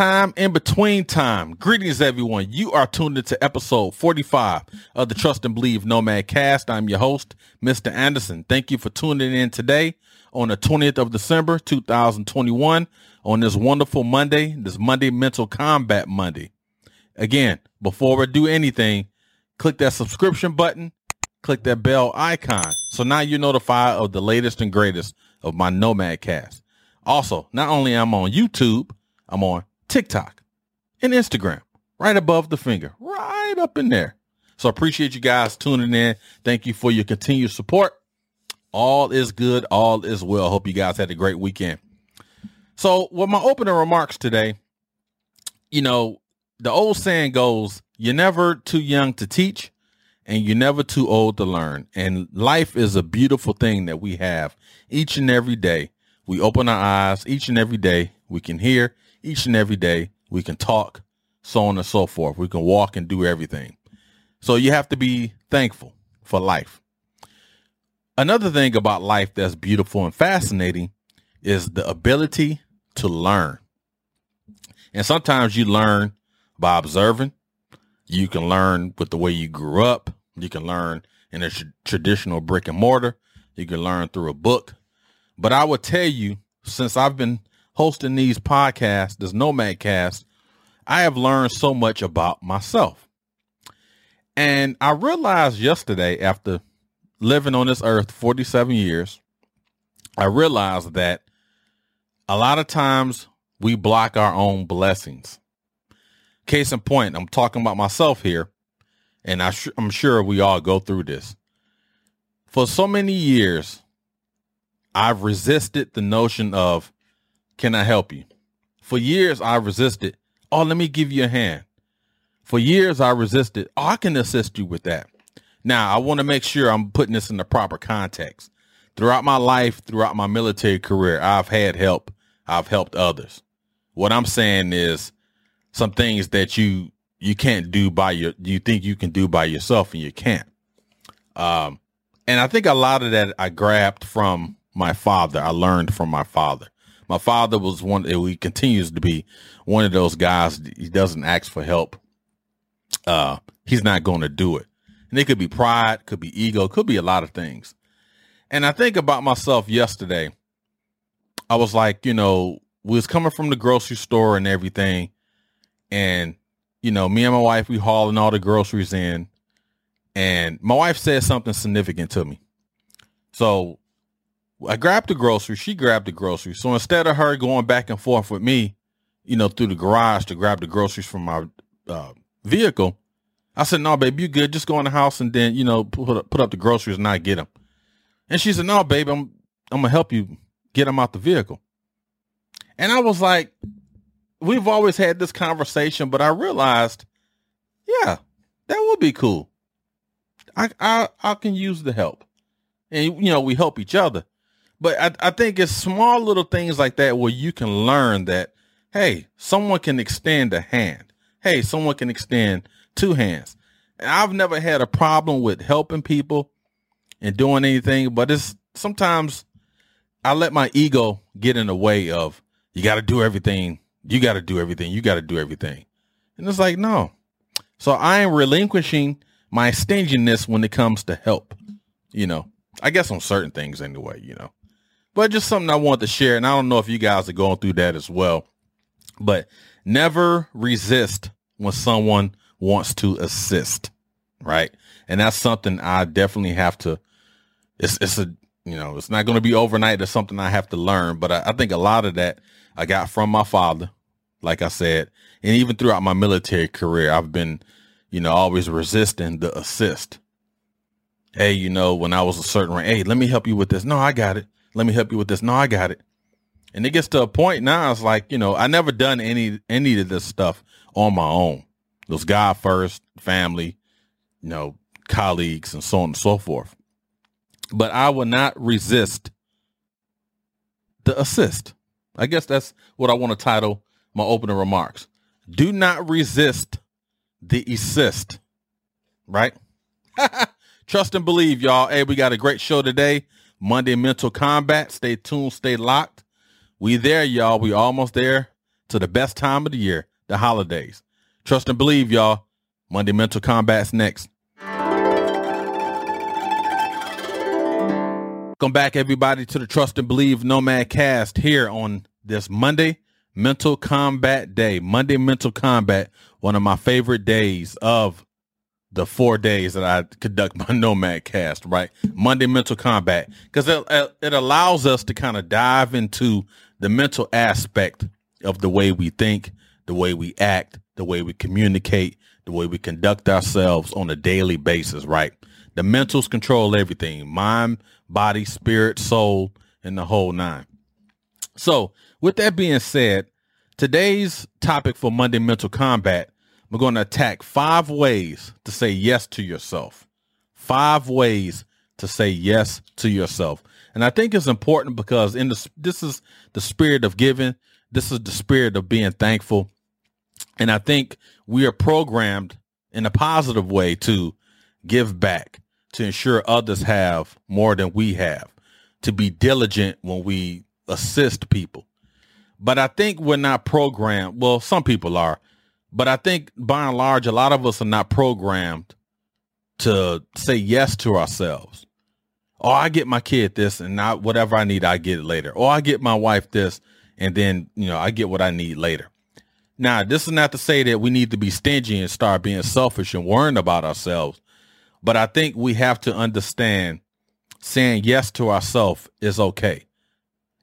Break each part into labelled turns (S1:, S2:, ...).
S1: time, in between time. Greetings, everyone. You are tuned into episode 45 of the Trust and Believe Nomad Cast. I'm your host, Mr. Anderson. Thank you for tuning in today on the 20th of December, 2021, on this wonderful Monday, this Monday Mental Kombat Monday. Again, before we do anything, click that subscription button, click that bell icon. So now you're notified of the latest and greatest of my Nomad Cast. Also, not only am I on YouTube, I'm on TikTok and Instagram, right above the finger, right up in there. So appreciate you guys tuning in. Thank you for your continued support. All is good. All is well. Hope you guys had a great weekend. So with my opening remarks today, you know, the old saying goes, you're never too young to teach and you're never too old to learn. And life is a beautiful thing that we have each and every day. We open our eyes each and every day. We can hear each and every day. We can talk, so on and so forth. We can walk and do everything. So you have to be thankful for life. Another thing about life that's beautiful and fascinating is the ability to learn. And sometimes you learn by observing. You can learn with the way you grew up. You can learn in a tr- traditional brick and mortar. You can learn through a book. But I would tell you, since I've been hosting these podcasts, this Nomad Cast, I have learned so much about myself. And I realized yesterday, after living on this earth 47 years, I realized that a lot of times we block our own blessings. Case in point, I'm talking about myself here, and I am sure we all go through this. For so many years, I've resisted the notion of can I help you? For years, I resisted. Oh, let me give you a hand. For years, I resisted. Oh, I can assist you with that. Now, I want to make sure I'm putting this in the proper context. Throughout my life, throughout my military career, I've had help. I've helped others. What I'm saying is some things that you you can't do by your you think you can do by yourself and you can't. Um, and I think a lot of that I grabbed from my father. I learned from my father. My father was one, he continues to be one of those guys. He doesn't ask for help. Uh, he's not going to do it. And it could be pride, could be ego, could be a lot of things. And I think about myself yesterday. I was like, you know, we was coming from the grocery store and everything. And, you know, me and my wife, we hauling all the groceries in. And my wife said something significant to me. So I grabbed the grocery. She grabbed the grocery. So instead of her going back and forth with me, you know, through the garage to grab the groceries from my uh, vehicle, I said, "No, baby, you good? Just go in the house and then you know put up, put up the groceries and I get them." And she said, "No, baby, I'm I'm gonna help you get them out the vehicle." And I was like, "We've always had this conversation, but I realized, yeah, that would be cool. I I I can use the help, and you know we help each other." But I, I think it's small little things like that where you can learn that, hey, someone can extend a hand. Hey, someone can extend two hands. And I've never had a problem with helping people and doing anything, but it's sometimes I let my ego get in the way of you got to do everything. You got to do everything. You got to do everything. And it's like, no. So I am relinquishing my stinginess when it comes to help, you know, I guess on certain things anyway, you know but just something I want to share. And I don't know if you guys are going through that as well, but never resist when someone wants to assist, right? And that's something I definitely have to. It's it's a you know it's not going to be overnight. It's something I have to learn. But I, I think a lot of that I got from my father, like I said, and even throughout my military career, I've been you know always resisting the assist. Hey, you know when I was a certain rank, hey, let me help you with this. No, I got it. Let me help you with this. No, I got it. And it gets to a point now. It's like you know, I never done any any of this stuff on my own. It was God first, family, you know, colleagues, and so on and so forth. But I will not resist the assist. I guess that's what I want to title my opening remarks. Do not resist the assist. Right? Trust and believe, y'all. Hey, we got a great show today. Monday Mental Kombat. Stay tuned, stay locked. We there, y'all. We almost there to the best time of the year, the holidays. Trust and believe, y'all. Monday Mental Kombat's next. Welcome back, everybody, to the Trust and Believe Nomad Cast here on this Monday Mental Kombat Day. Monday Mental Kombat, one of my favorite days of the four days that I conduct my Nomad Cast, right? Monday Mental Kombat, because it, it allows us to kind of dive into the mental aspect of the way we think, the way we act, the way we communicate, the way we conduct ourselves on a daily basis, right? The mentals control everything mind, body, spirit, soul, and the whole nine. So, with that being said, today's topic for Monday Mental Kombat, we're going to attack five ways to say yes to yourself. Five ways to say yes to yourself. And I think it's important because in the this is the spirit of giving. This is the spirit of being thankful. And I think we are programmed in a positive way to give back, to ensure others have more than we have, to be diligent when we assist people. But I think we're not programmed. Well, some people are, but I think by and large, a lot of us are not programmed to say yes to ourselves. Oh, I get my kid this and not whatever I need, I get it later. Or I get my wife this and then, you know, I get what I need later. Now, this is not to say that we need to be stingy and start being selfish and worrying about ourselves. But I think we have to understand saying yes to ourselves is okay.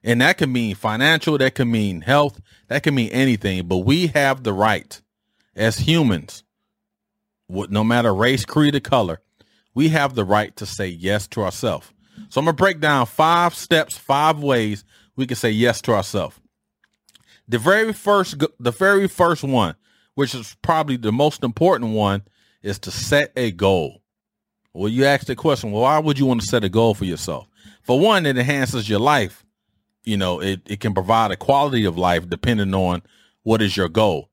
S1: And that can mean financial, that can mean health, that can mean anything. But we have the right as humans, no matter race, creed, or color, we have the right to say yes to ourselves. So I'm going to break down five steps, five ways we can say yes to ourselves. The very first, the very first one, which is probably the most important one, is to set a goal. Well, you ask the question, well, why would you want to set a goal for yourself? For one, it enhances your life. You know, it, it can provide a quality of life depending on what is your goal.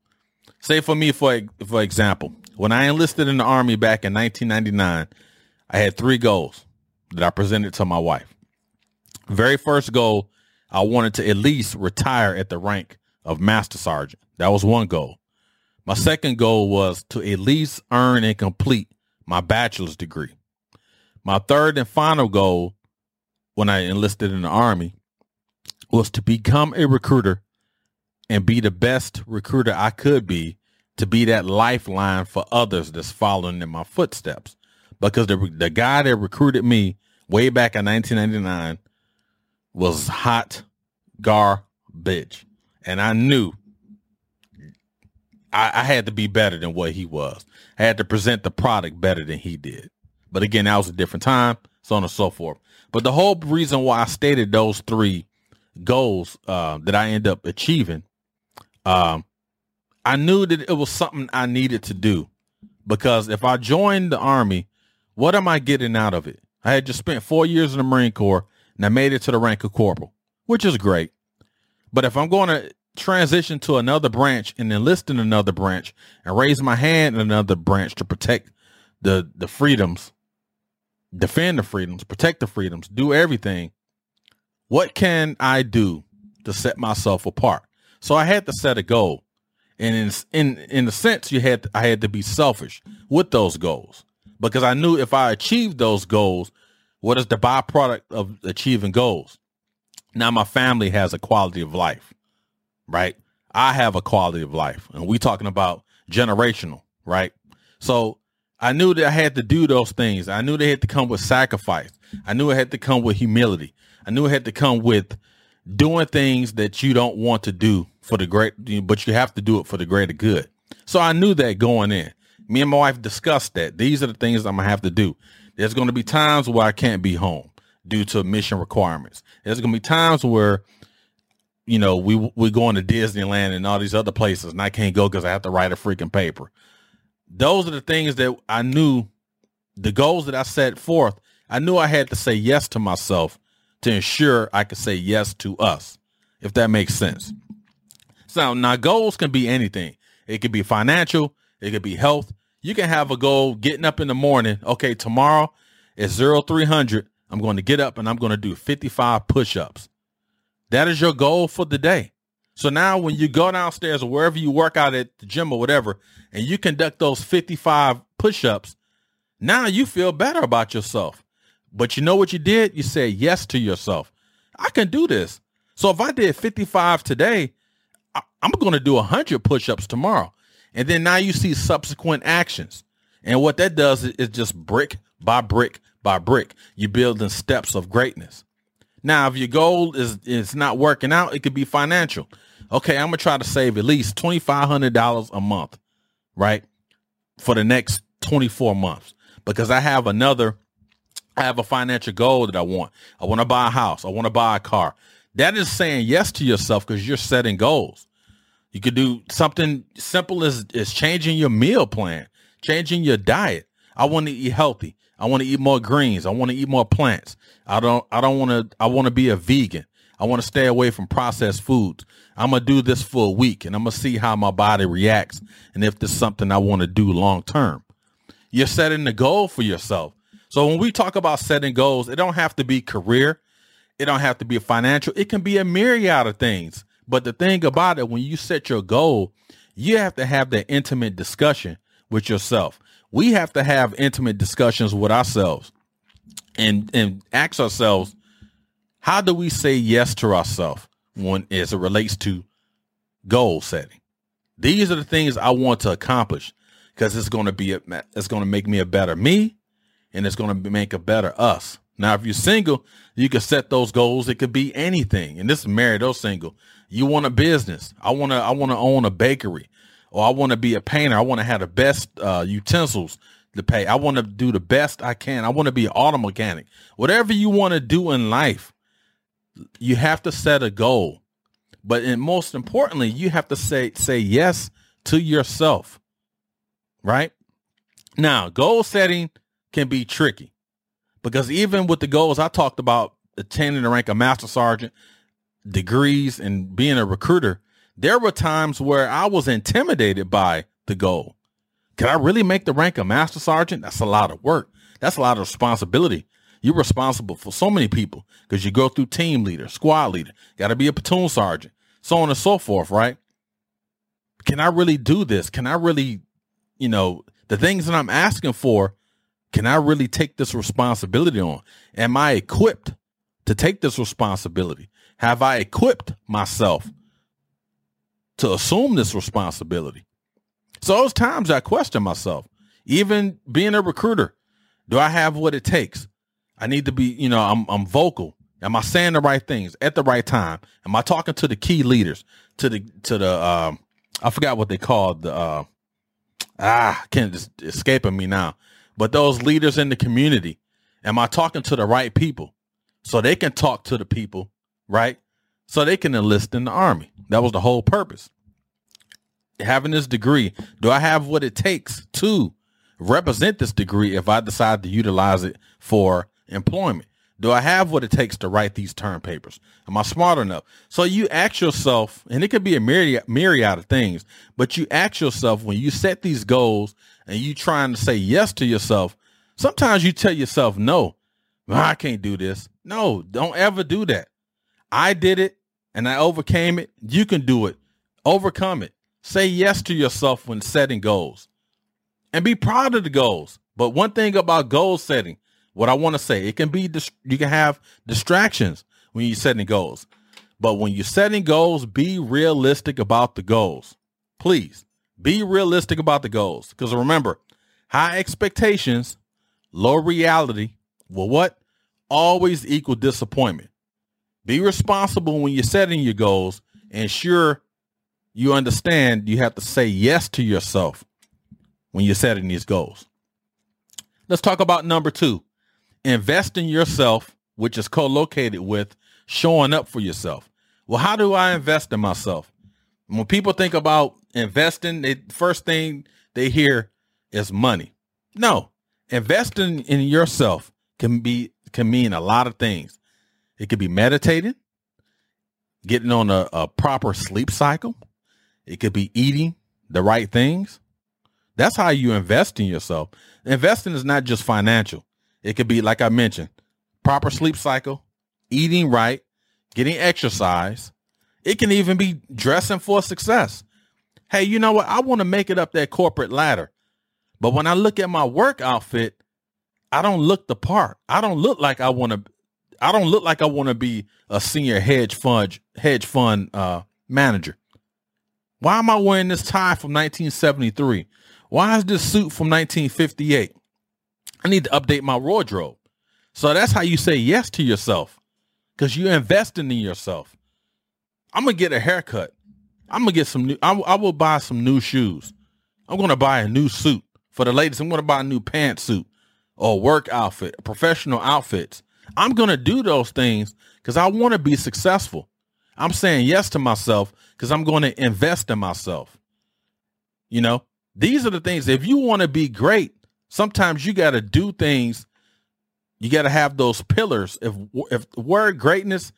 S1: Say for me, for for example, when I enlisted in the army back in 1999, I had three goals that I presented to my wife. Very first goal, I wanted to at least retire at the rank of master sergeant. That was one goal. My second goal was to at least earn and complete my bachelor's degree. My third and final goal when I enlisted in the army was to become a recruiter and be the best recruiter I could be to be that lifeline for others that's following in my footsteps. Because the the guy that recruited me way back in 1999 was hot garbage, and I knew I, I had to be better than what he was. I had to present the product better than he did. But again, that was a different time, so on and so forth. But the whole reason why I stated those three goals uh, that I end up achieving um, I knew that it was something I needed to do because if I joined the army, what am I getting out of it? I had just spent four years in the Marine Corps and I made it to the rank of corporal, which is great. But if I'm going to transition to another branch and enlist in another branch and raise my hand in another branch to protect the the freedoms, defend the freedoms, protect the freedoms, do everything, what can I do to set myself apart? So I had to set a goal. And in in in sense, you had to, I had to be selfish with those goals because I knew if I achieved those goals, what is the byproduct of achieving goals? Now my family has a quality of life, right? I have a quality of life, and we talking about generational, right? So I knew that I had to do those things. I knew they had to come with sacrifice. I knew it had to come with humility. I knew it had to come with doing things that you don't want to do for the great, but you have to do it for the greater good. So I knew that going in. Me and my wife discussed that. These are the things I'm gonna have to do. There's gonna be times where I can't be home due to mission requirements. There's gonna be times where, you know, we we're going to Disneyland and all these other places, and I can't go because I have to write a freaking paper. Those are the things that I knew, the goals that I set forth. I knew I had to say yes to myself to ensure I could say yes to us, if that makes sense. So now goals can be anything. It could be financial. It could be health. You can have a goal getting up in the morning. Okay, tomorrow is 0300. I'm going to get up and I'm going to do 55 push-ups. That is your goal for the day. So now when you go downstairs or wherever you work out at the gym or whatever, and you conduct those 55 push-ups, now you feel better about yourself. But you know what you did? You said yes to yourself. I can do this. So if I did 55 today, I'm going to do 100 push-ups tomorrow. And then now you see subsequent actions. And what that does is just brick by brick by brick. You're building steps of greatness. Now, if your goal is is not working out, it could be financial. Okay, I'm gonna try to save at least twenty five hundred dollars a month, right, for the next twenty four months because I have another. I have a financial goal that I want. I want to buy a house. I want to buy a car. That is saying yes to yourself because you're setting goals. You could do something simple as, as changing your meal plan, changing your diet. I want to eat healthy. I want to eat more greens. I want to eat more plants. I don't I don't want to I want to be a vegan. I want to stay away from processed foods. I'm going to do this for a week and I'm going to see how my body reacts and if this is something I want to do long term. You're setting the goal for yourself. So when we talk about setting goals, it don't have to be career. It don't have to be financial. It can be a myriad of things. But the thing about it, when you set your goal, you have to have that intimate discussion with yourself. We have to have intimate discussions with ourselves and and ask ourselves, how do we say yes to ourselves when as it relates to goal setting? These are the things I want to accomplish because it's going to be a, it's going to make me a better me and it's going to make a better us. Now, if you're single, you can set those goals. It could be anything. And this is married or single. You want a business. I want to I want to own a bakery or I want to be a painter. I want to have the best uh, utensils to pay. I want to do the best I can. I want to be an auto mechanic. Whatever you want to do in life, you have to set a goal. But and most importantly, you have to say say yes to yourself. Right? Now, goal setting can be tricky because even with the goals I talked about attaining the rank of master sergeant, degrees and being a recruiter, there were times where I was intimidated by the goal. Can I really make the rank of master sergeant? That's a lot of work. That's a lot of responsibility. You're responsible for so many people because you go through team leader, squad leader, got to be a platoon sergeant, so on and so forth, right? Can I really do this? Can I really, you know, the things that I'm asking for, can I really take this responsibility on? Am I equipped to take this responsibility? Have I equipped myself to assume this responsibility. So those times I question myself, even being a recruiter, do I have what it takes? I need to be, you know, I'm, I'm vocal. Am I saying the right things at the right time? Am I talking to the key leaders, to the, to the, um, I forgot what they called the, uh, ah, can't just escaping me now, but those leaders in the community, am I talking to the right people so they can talk to the people, right? So they can enlist in the army. That was the whole purpose. Having this degree, do I have what it takes to represent this degree if I decide to utilize it for employment? Do I have what it takes to write these term papers? Am I smart enough? So you ask yourself, and it could be a myriad, myriad of things, but you ask yourself when you set these goals and you trying to say yes to yourself, sometimes you tell yourself, no, I can't do this. No, don't ever do that. I did it and I overcame it. You can do it. Overcome it. Say yes to yourself when setting goals and be proud of the goals. But one thing about goal setting, what I want to say, it can be, you can have distractions when you're setting goals. But when you're setting goals, be realistic about the goals. Please be realistic about the goals. Because remember, high expectations, low reality Well, what? Always equal disappointment. Be responsible when you're setting your goals. Ensure you understand you have to say yes to yourself when you're setting these goals. Let's talk about number two. Invest in yourself, which is co-located with showing up for yourself. Well, how do I invest in myself? When people think about investing, the first thing they hear is money. No, investing in yourself can be can mean a lot of things. It could be meditating, getting on a, a proper sleep cycle. It could be eating the right things. That's how you invest in yourself. Investing is not just financial. It could be, like I mentioned, proper sleep cycle, eating right, getting exercise. It can even be dressing for success. Hey, you know what? I want to make it up that corporate ladder. But when I look at my work outfit, I don't look the part. I don't look like I want to I don't look like I want to be a senior hedge fund hedge fund uh, manager. Why am I wearing this tie from 1973? Why is this suit from 1958? I need to update my wardrobe. So that's how you say yes to yourself because you're investing in yourself. I'm going to get a haircut. I'm going to get some new, I, I will buy some new shoes. I'm going to buy a new suit for the ladies. I'm going to buy a new pantsuit or work outfit, professional outfits. I'm going to do those things because I want to be successful. I'm saying yes to myself because I'm going to invest in myself. You know, these are the things. If you want to be great, sometimes you got to do things. You got to have those pillars. If if the word greatness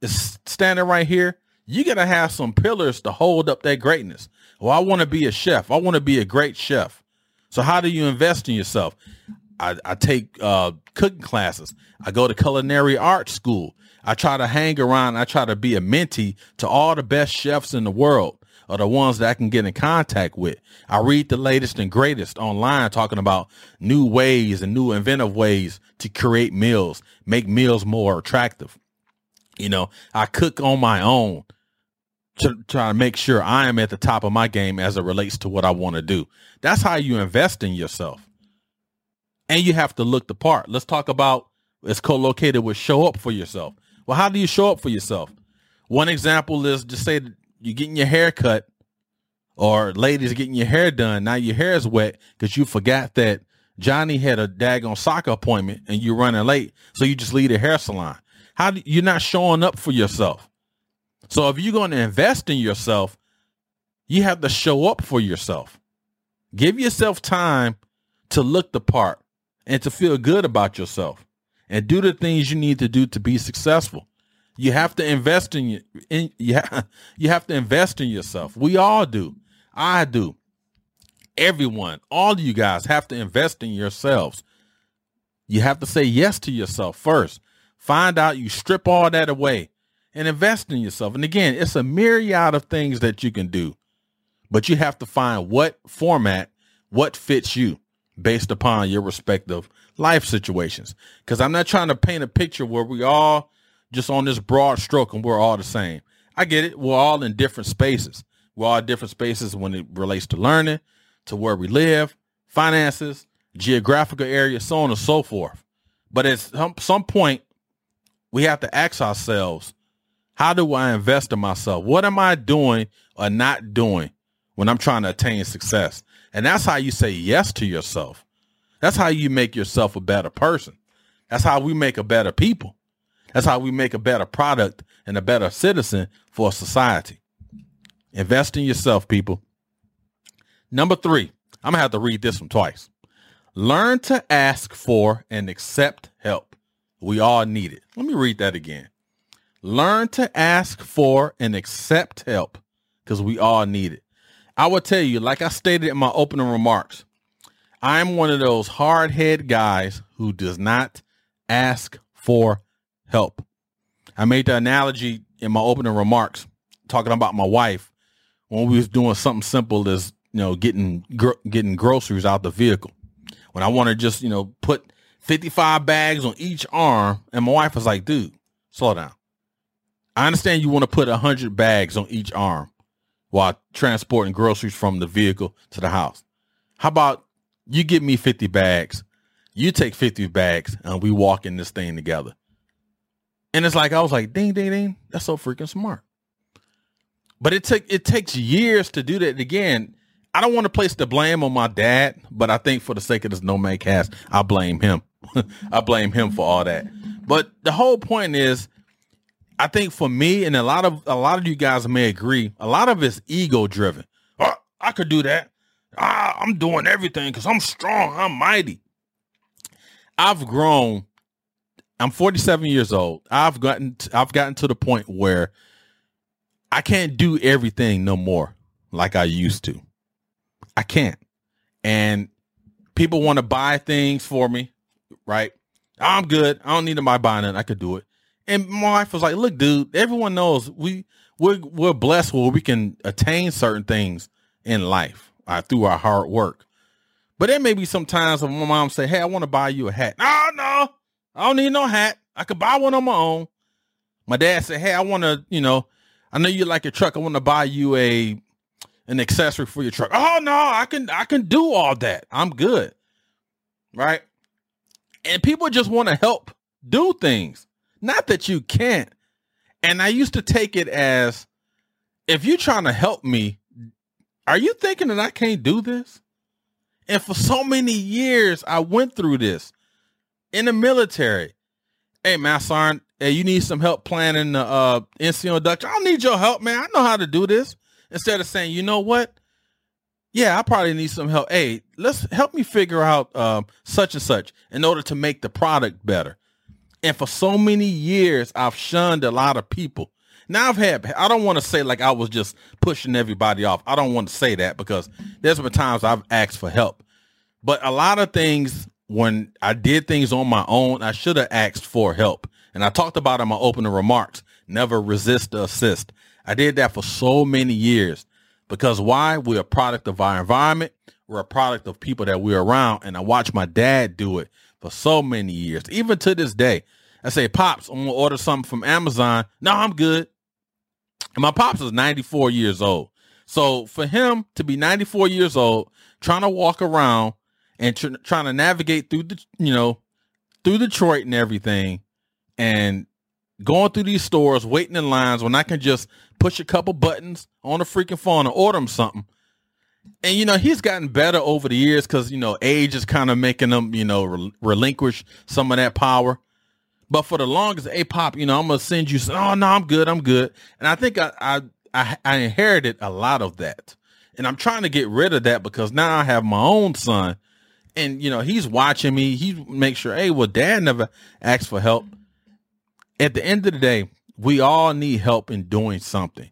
S1: is standing right here, you got to have some pillars to hold up that greatness. Well, I want to be a chef. I want to be a great chef. So how do you invest in yourself? I, I take uh, cooking classes. I go to culinary art school. I try to hang around. I try to be a mentee to all the best chefs in the world or the ones that I can get in contact with. I read the latest and greatest online talking about new ways and new inventive ways to create meals, make meals more attractive. You know, I cook on my own to try to make sure I am at the top of my game as it relates to what I want to do. That's how you invest in yourself. And you have to look the part. Let's talk about it's co-located with show up for yourself. Well, how do you show up for yourself? One example is just say you're getting your hair cut or ladies getting your hair done. Now your hair is wet because you forgot that Johnny had a daggone soccer appointment and you're running late. So you just leave the hair salon. How do you're not showing up for yourself? So if you're going to invest in yourself, you have to show up for yourself. Give yourself time to look the part and to feel good about yourself and do the things you need to do to be successful. You have to invest in you. In, you, have to invest in yourself. We all do. I do. Everyone, all you guys have to invest in yourselves. You have to say yes to yourself first. Find out you strip all that away and invest in yourself. And again, it's a myriad of things that you can do, but you have to find what format, what fits you based upon your respective life situations. Because I'm not trying to paint a picture where we all just on this broad stroke and we're all the same. I get it. We're all in different spaces. We're all different spaces when it relates to learning, to where we live, finances, geographical area, so on and so forth. But at some, some point, we have to ask ourselves, how do I invest in myself? What am I doing or not doing when I'm trying to attain success? And that's how you say yes to yourself. That's how you make yourself a better person. That's how we make a better people. That's how we make a better product and a better citizen for society. Invest in yourself, people. Number three, I'm going to have to read this one twice. Learn to ask for and accept help. We all need it. Let me read that again. Learn to ask for and accept help because we all need it. I will tell you, like I stated in my opening remarks, I'm one of those hard head guys who does not ask for help. I made the analogy in my opening remarks talking about my wife when we was doing something simple as you know getting gr- getting groceries out the vehicle. When I want to just you know put 55 bags on each arm, and my wife was like, "Dude, slow down. I understand you want to put 100 bags on each arm, while transporting groceries from the vehicle to the house. How about you give me 50 bags, you take 50 bags, and we walk in this thing together. And it's like I was like, ding, ding, ding. That's so freaking smart. But it took it takes years to do that. Again, I don't want to place the blame on my dad, but I think for the sake of this no Nomad cast, I blame him. I blame him for all that. But the whole point is I think for me and a lot of a lot of you guys may agree, a lot of it's ego driven. Oh, I could do that. Ah, I'm doing everything because I'm strong. I'm mighty. I've grown. I'm 47 years old. I've gotten I've gotten to the point where I can't do everything no more like I used to. I can't. And people want to buy things for me, right? I'm good. I don't need to buy buying it. I could do it. And my wife was like, look, dude, everyone knows we we're, we're blessed where we can attain certain things in life uh, through our hard work. But there may be some times when my mom say, hey, I want to buy you a hat. No, no, I don't need no hat. I could buy one on my own. My dad said, hey, I want to, you know, I know you like your truck. I want to buy you a an accessory for your truck. Oh no, I can I can do all that. I'm good. Right? And people just want to help do things. Not that you can't. And I used to take it as if you're trying to help me, are you thinking that I can't do this? And for so many years, I went through this in the military. Hey, Master, hey, you need some help planning the uh, NCO induction. I don't need your help, man. I know how to do this. Instead of saying, you know what? Yeah, I probably need some help. Hey, let's help me figure out um, such and such in order to make the product better. And for so many years, I've shunned a lot of people. Now I've had, I don't want to say like I was just pushing everybody off. I don't want to say that because there's been times I've asked for help. But a lot of things, when I did things on my own, I should have asked for help. And I talked about in my opening remarks, never resist the assist. I did that for so many years because why? We're a product of our environment. We're a product of people that we're around. And I watched my dad do it for so many years, even to this day. I say, Pops, I'm gonna order something from Amazon. No, I'm good. And my pops is 94 years old. So for him to be 94 years old, trying to walk around and tr- trying to navigate through the, you know, through Detroit and everything, and going through these stores, waiting in lines when I can just push a couple buttons on the freaking phone and order him something. And you know he's gotten better over the years because you know age is kind of making him you know rel- relinquish some of that power. But for the longest a pop you know i'm gonna send you oh no i'm good i'm good. And i think I, I i i inherited a lot of that. And i'm trying to get rid of that because now i have my own son and you know he's watching me he makes sure hey well dad never asked for help at the end of the day we all need help in doing something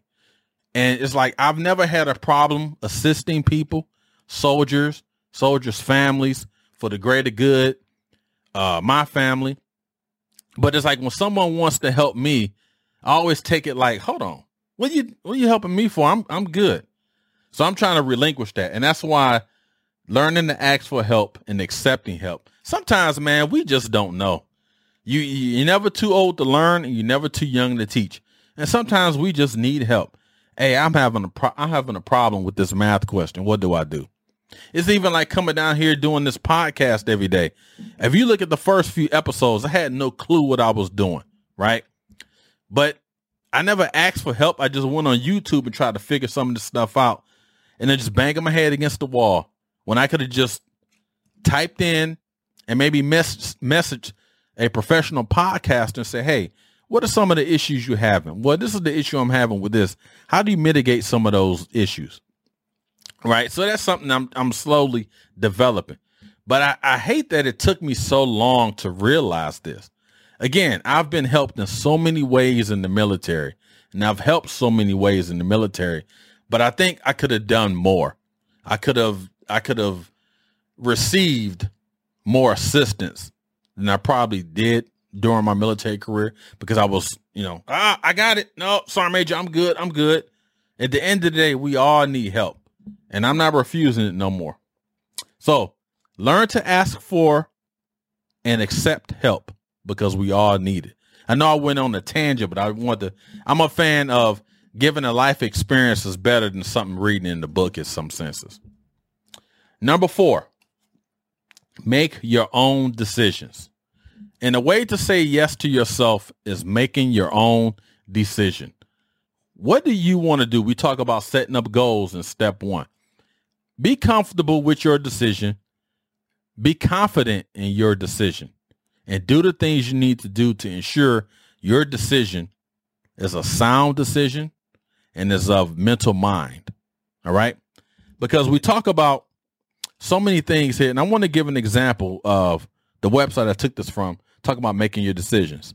S1: and it's like I've never had a problem assisting people, soldiers, soldiers' families for the greater good, uh, my family. But it's like when someone wants to help me, I always take it like, hold on, what you what you helping me for? I'm I'm good. So I'm trying to relinquish that. And that's why learning to ask for help and accepting help. Sometimes, man, we just don't know. You you're never too old to learn and you're never too young to teach. And sometimes we just need help hey, I'm having a pro- I'm having a problem with this math question. What do I do? It's even like coming down here doing this podcast every day. If you look at the first few episodes, I had no clue what I was doing, right? But I never asked for help. I just went on YouTube and tried to figure some of this stuff out and then just banging my head against the wall when I could have just typed in and maybe mess- messaged a professional podcaster and say, hey, what are some of the issues you're having? Well, this is the issue I'm having with this. How do you mitigate some of those issues? Right. So that's something I'm I'm slowly developing. But I, I hate that it took me so long to realize this. Again, I've been helped in so many ways in the military, and I've helped so many ways in the military, but I think I could have done more. I could have I could have received more assistance than I probably did during my military career because I was, you know, ah, I got it. No, sorry, Major, I'm good. I'm good. At the end of the day, we all need help, and I'm not refusing it no more. So learn to ask for and accept help because we all need it. I know I went on a tangent, but I want to. I'm a fan of giving a life experience is better than something reading in the book in some senses. Number four, make your own decisions. And the way to say yes to yourself is making your own decision. What do you want to do? We talk about setting up goals in step one. Be comfortable with your decision. Be confident in your decision and do the things you need to do to ensure your decision is a sound decision and is of mental mind. All right. Because we talk about so many things here. And I want to give an example of the website I took this from talk about making your decisions.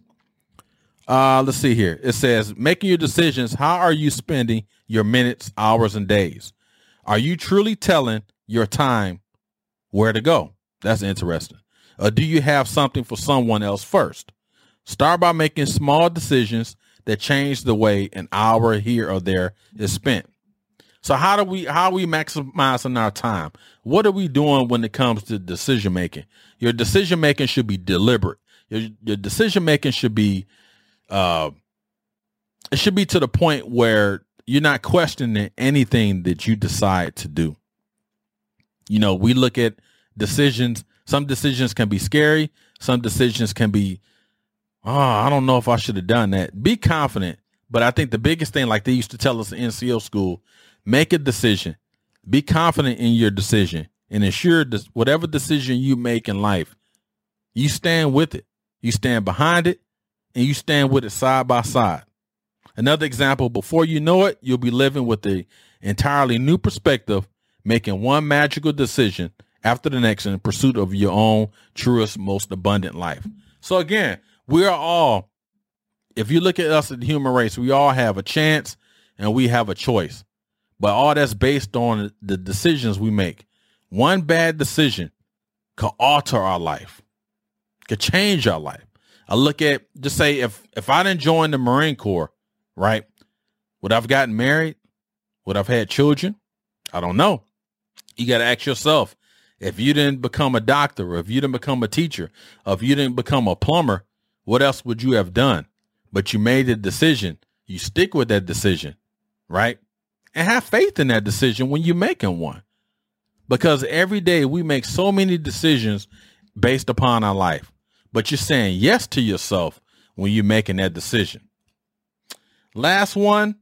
S1: Uh, let's see here. It says making your decisions. How are you spending your minutes, hours, and days? Are you truly telling your time where to go? That's interesting. Or do you have something for someone else first? Start by making small decisions that change the way an hour here or there is spent. So how do we how are we maximizing our time? What are we doing when it comes to decision making? Your decision making should be deliberate. Your, your decision making should be uh it should be to the point where you're not questioning anything that you decide to do. You know, we look at decisions. Some decisions can be scary. Some decisions can be, oh, I don't know if I should have done that. Be confident. But I think the biggest thing, like they used to tell us in NCO school, make a decision. Be confident in your decision and ensure that whatever decision you make in life, you stand with it. You stand behind it and you stand with it side by side. Another example, before you know it, you'll be living with a entirely new perspective, making one magical decision after the next in pursuit of your own truest, most abundant life. So again, we are all, if you look at us as the human race, we all have a chance and we have a choice. But all that's based on the decisions we make. One bad decision could alter our life, could change our life. I look at just say if if I didn't join the Marine Corps, right? Would I've gotten married? Would I've had children? I don't know. You got to ask yourself if you didn't become a doctor, or if you didn't become a teacher, if you didn't become a plumber, what else would you have done? But you made a decision. You stick with that decision, right? And have faith in that decision when you're making one. Because every day we make so many decisions based upon our life. But you're saying yes to yourself when you're making that decision. Last one,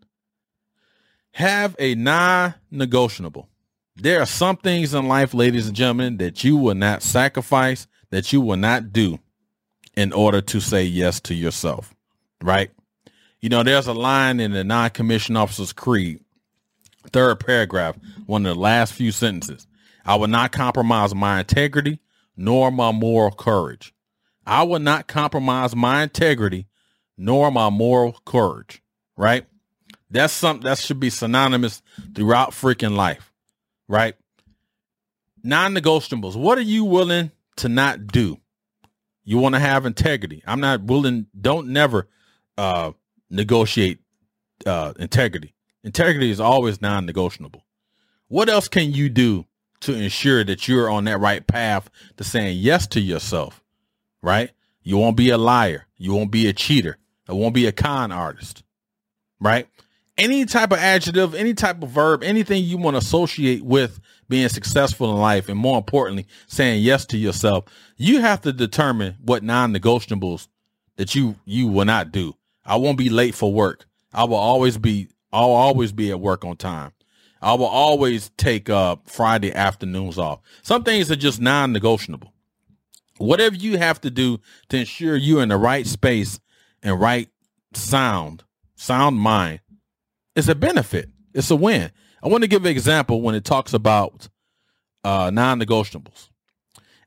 S1: have a non-negotiable. There are some things in life, ladies and gentlemen, that you will not sacrifice, that you will not do in order to say yes to yourself, right? You know, there's a line in the non-commissioned officer's creed, third paragraph, one of the last few sentences. I will not compromise my integrity nor my moral courage. I will not compromise my integrity nor my moral courage right? That's something that should be synonymous throughout freaking life, right? Non-negotiables. What are you willing to not do? You want to have integrity. I'm not willing. Don't never uh, negotiate uh, integrity. Integrity is always non-negotiable. What else can you do to ensure that you're on that right path to saying yes to yourself, right? You won't be a liar. You won't be a cheater. You won't be a con artist right? Any type of adjective, any type of verb, anything you want to associate with being successful in life, and more importantly, saying yes to yourself, you have to determine what non-negotiables that you you will not do. I won't be late for work. I will always be I'll always be at work on time. I will always take uh Friday afternoons off. Some things are just non-negotiable. Whatever you have to do to ensure you're in the right space and right sound sound mind, it's a benefit. It's a win. I want to give an example when it talks about uh, non-negotiables.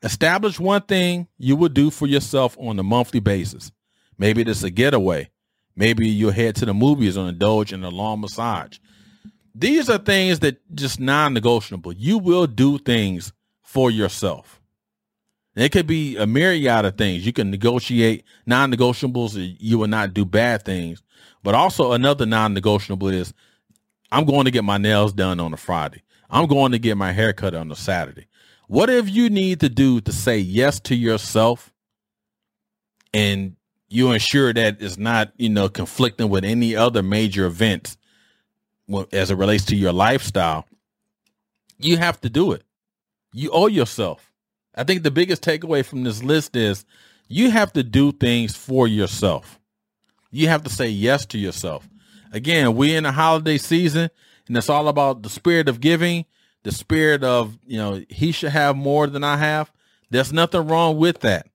S1: Establish one thing you would do for yourself on a monthly basis. Maybe it's a getaway. Maybe you'll head to the movies or indulge in a long massage. These are things that just non-negotiable. You will do things for yourself. It could be a myriad of things. You can negotiate non-negotiables. You will not do bad things. But also another non-negotiable is I'm going to get my nails done on a Friday. I'm going to get my hair cut on a Saturday. Whatever you need to do to say yes to yourself and you ensure that it's not, you know, conflicting with any other major events as it relates to your lifestyle, you have to do it. You owe yourself. I think the biggest takeaway from this list is you have to do things for yourself. You have to say yes to yourself. Again, we're in a holiday season and it's all about the spirit of giving, the spirit of, you know, he should have more than I have. There's nothing wrong with that.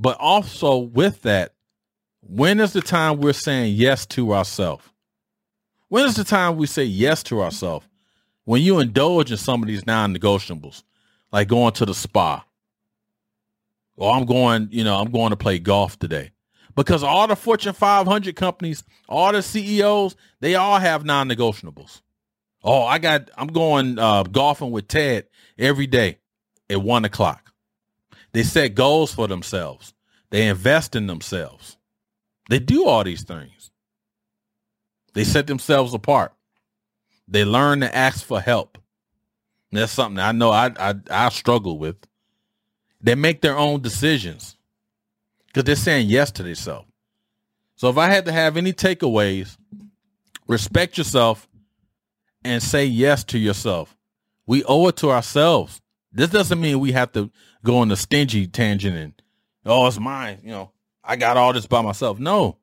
S1: But also with that, when is the time we're saying yes to ourselves? When is the time we say yes to ourselves? When you indulge in some of these non-negotiables, like going to the spa. Or I'm going, you know, I'm going to play golf today because all the Fortune 500 companies, all the CEOs, they all have non-negotiables. Oh, I got, I'm going uh, golfing with Ted every day at one o'clock. They set goals for themselves. They invest in themselves. They do all these things. They set themselves apart. They learn to ask for help. That's something I know I, I I struggle with. They make their own decisions because they're saying yes to themselves. So if I had to have any takeaways, respect yourself and say yes to yourself. We owe it to ourselves. This doesn't mean we have to go on the stingy tangent and oh, it's mine. You know, I got all this by myself. No,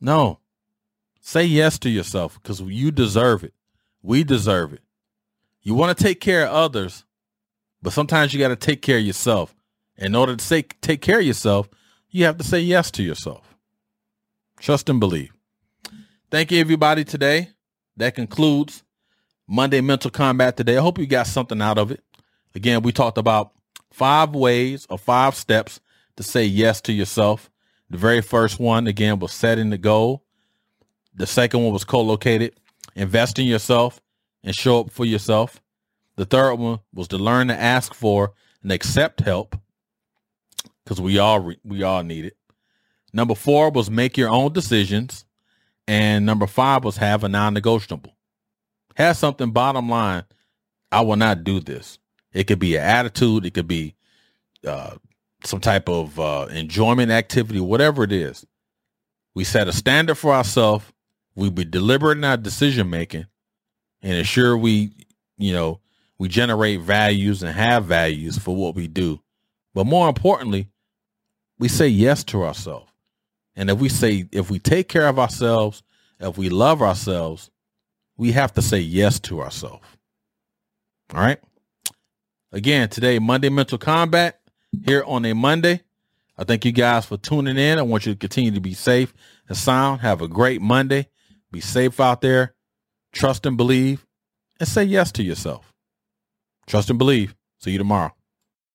S1: no. Say yes to yourself because you deserve it. We deserve it. You want to take care of others, but sometimes you got to take care of yourself. In order to say, take care of yourself, you have to say yes to yourself. Trust and believe. Thank you, everybody, today. That concludes Monday Mental Kombat today. I hope you got something out of it. Again, we talked about five ways or five steps to say yes to yourself. The very first one, again, was setting the goal. The second one was co-located, invest in yourself and show up for yourself. The third one was to learn to ask for and accept help because we all we all need it. Number four was make your own decisions, and number five was have a non-negotiable. Have something. Bottom line, I will not do this. It could be an attitude. It could be uh, some type of uh, enjoyment activity, whatever it is. We set a standard for ourselves. We be deliberate in our decision making, and ensure we, you know, we generate values and have values for what we do. But more importantly, we say yes to ourselves. And if we say, if we take care of ourselves, if we love ourselves, we have to say yes to ourselves. All right. Again, today, Monday Mental Kombat here on a Monday. I thank you guys for tuning in. I want you to continue to be safe and sound. Have a great Monday. Be safe out there. Trust and believe and say yes to yourself. Trust and believe. See you tomorrow.